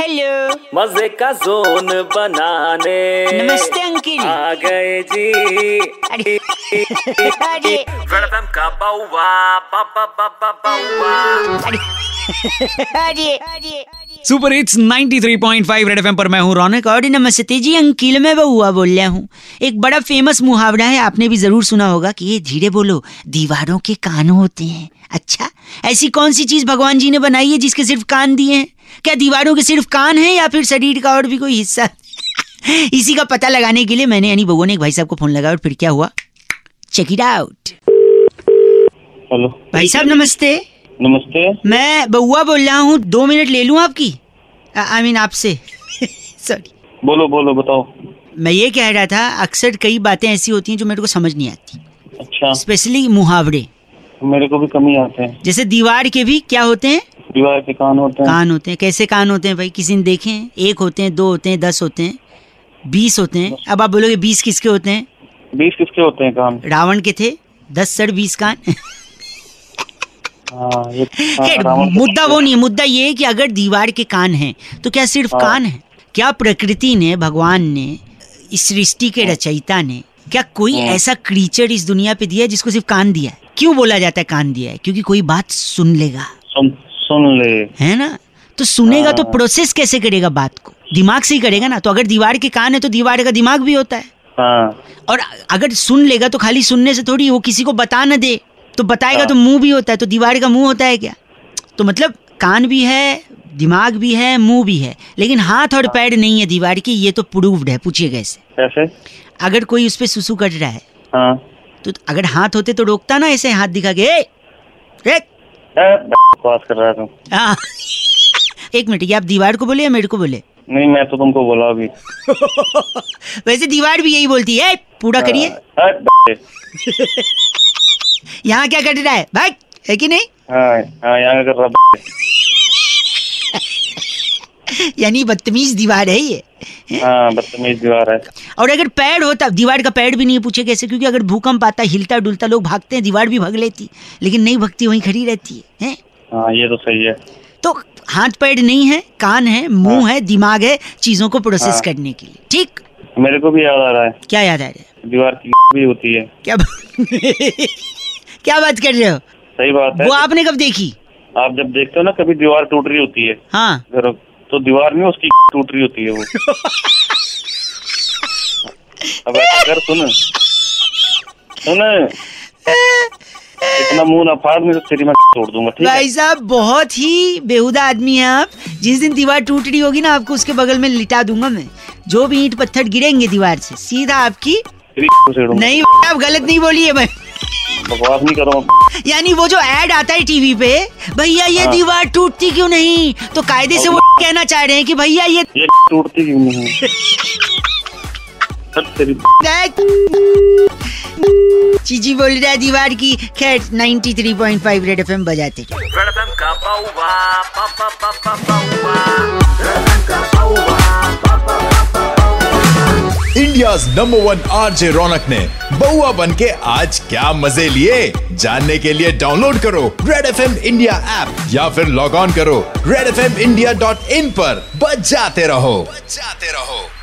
Hello मज़े का zone बनाने। नमस्ते अंकिल। आ गए जी। अरे अरे। वेलकम का बाउवा बाबा बाबा बाउवा। अरे अरे अरे। सुपर हिट्स 93.5 रेड एफएम पर मैं हूँ रौनक और नमस्ते जी अंकिल मैं बउआ बोल रहा हूँ। एक बड़ा फ़ेमस मुहावरा है आपने भी ज़रूर सुना होगा कि ये धीरे बोलो दीवारों के कान होते हैं। अच्छा ऐसी कौन सी चीज़ भगवान जी ने बनाई है जिसके सिर्फ़ कान दिए हैं? क्या दीवारों के सिर्फ़ कान है या फिर शरीर का और भी कोई हिस्सा? इसी का पता लगाने के लिए मैंने यानी बउआ ने एक भाई साहब को फ़ोन लगाया और फिर क्या हुआ? Check it out hello. भाई साहब नमस्ते। नमस्ते। मैं बउआ बोल रहा हूँ दो मिनट ले लूँ आपकी? आई मीन आपसे। सॉरी बोलो बोलो बताओ। मैं ये कह रहा था अक्सर कई बातें ऐसी होती हैं जो मेरे को समझ नहीं आती। अच्छा। स्पेशली मुहावरे। मेरे को भी कमी आते हैं। जैसे दीवार के भी क्या होते हैं? दीवार के कान होते हैं। कान होते हैं। कैसे कान होते हैं भाई? किसी ने देखे हैं? एक होते हैं दो होते हैं दस होते हैं बीस होते हैं। अब आप बोलोगे बीस किसके होते हैं? बीस किसके होते हैं कान? रावण के थे। दस सर बीस कान। हाँ ये हाँ, खैर, रावण के मुद्दा वो नहीं है। मुद्दा ये है कि अगर दीवार के कान हैं तो क्या सिर्फ़ हाँ। कान है? क्या प्रकृति ने भगवान ने इस सृष्टि के रचयिता ने क्या कोई हाँ। ऐसा क्रीचर इस दुनिया पे दिया है जिसको सिर्फ़ कान दिया है? क्यों बोला जाता है कान दिया है? क्योंकि कोई बात सुन लेगा। सुन सुन ले। है ना? तो सुनेगा तो हाँ। प्रोसेस कैसे करेगा बात को? दिमाग से ही करेगा ना? तो अगर दीवार के कान है तो दीवार का दिमाग भी होता है। हाँ। और अगर सुन लेगा तो खाली सुनने से थोड़ी वो किसी को बता न दे। तो बताएगा तो मुँह भी होता है तो दीवार का मुँह होता है क्या? तो मतलब कान भी है दिमाग भी है मुँह भी है। लेकिन हाथ और पैर नहीं है दीवार की ये तो प्रूव्ड है। पूछिए कैसे? अगर कोई उस पर सुसु कर रहा है हाँ। तो अगर हाथ होते तो रोकता ना ऐसे हाथ दिखा के? "ए, ए, ए, बकवास कर रहा था। हाँ। एक मिनट ये आप दीवार को बोले या मेरे को बोले? नहीं मैं तो तुमको बोला अभी। वैसे दीवार भी यही बोलती है पूरा करिए। हाँ, यहाँ क्या कर रहा है? भाई है कि नहीं? हाँ हाँ यहाँ कर रहा यानी बदतमीज दीवार है ये। हाँ? बदतमीज दीवार है। और अगर पैर होता दीवार का पैर भी नहीं पूछे कैसे क्योंकि अगर भूकंप आता हिलता डुलता लोग भागते हैं दीवार भी भाग लेती लेकिन नहीं भगती वहीं खड़ी रहती है, हैं? हाँ ये तो सही है। तो हाथ पैर नहीं है कान है मुँह है। दिमाग है चीज़ों को प्रोसेस हाँ। करने के लिए ठीक? मेरे को भी याद आ रहा है। क्या याद आ रहा है? दीवार की भी होती है। क्या बा- क्या बात कर रहे हो? सही बात है। वो आपने कब देखी? आप जब देखते हो ना कभी दीवार टूट रही होती है। हाँ। घर तो दीवार में उसकी टूट रही होती है वो। अब ऐसा कर सुन। सुन। इतना मुँह ना फाड़ नहीं तो तेरी मैं दूँगा ठीक भाई साहब बहुत ही बेहुदा आदमी है आप। जिस दिन दीवार टूट रही होगी ना आपको उसके बगल में लिटा दूँगा मैं। जो भी ईंट पत्थर गिरेंगे दीवार से सीधा आपकी नहीं आप गलत नहीं बोलिए भाई। बकवास नहीं करो यानी वो जो एड आता है टीवी पे भैया ये हाँ। दीवार टूटती क्यों नहीं? तो कायदे से वो कहना चाह रहे हैं कि भैया ये टूटती क्यों नहीं है चीजी बोल रहा है दीवार की खैर 93.5 रेड एफएम बजाते रेड का बाबा बाबा Baua India number one RJ Raunak ने बउआ बन के आज क्या मज़े लिए? जानने के लिए डाउनलोड करो red F M India app या फिर लॉग ऑन करो red F M India dot in पर। बजाते रहो। बजाते रहो।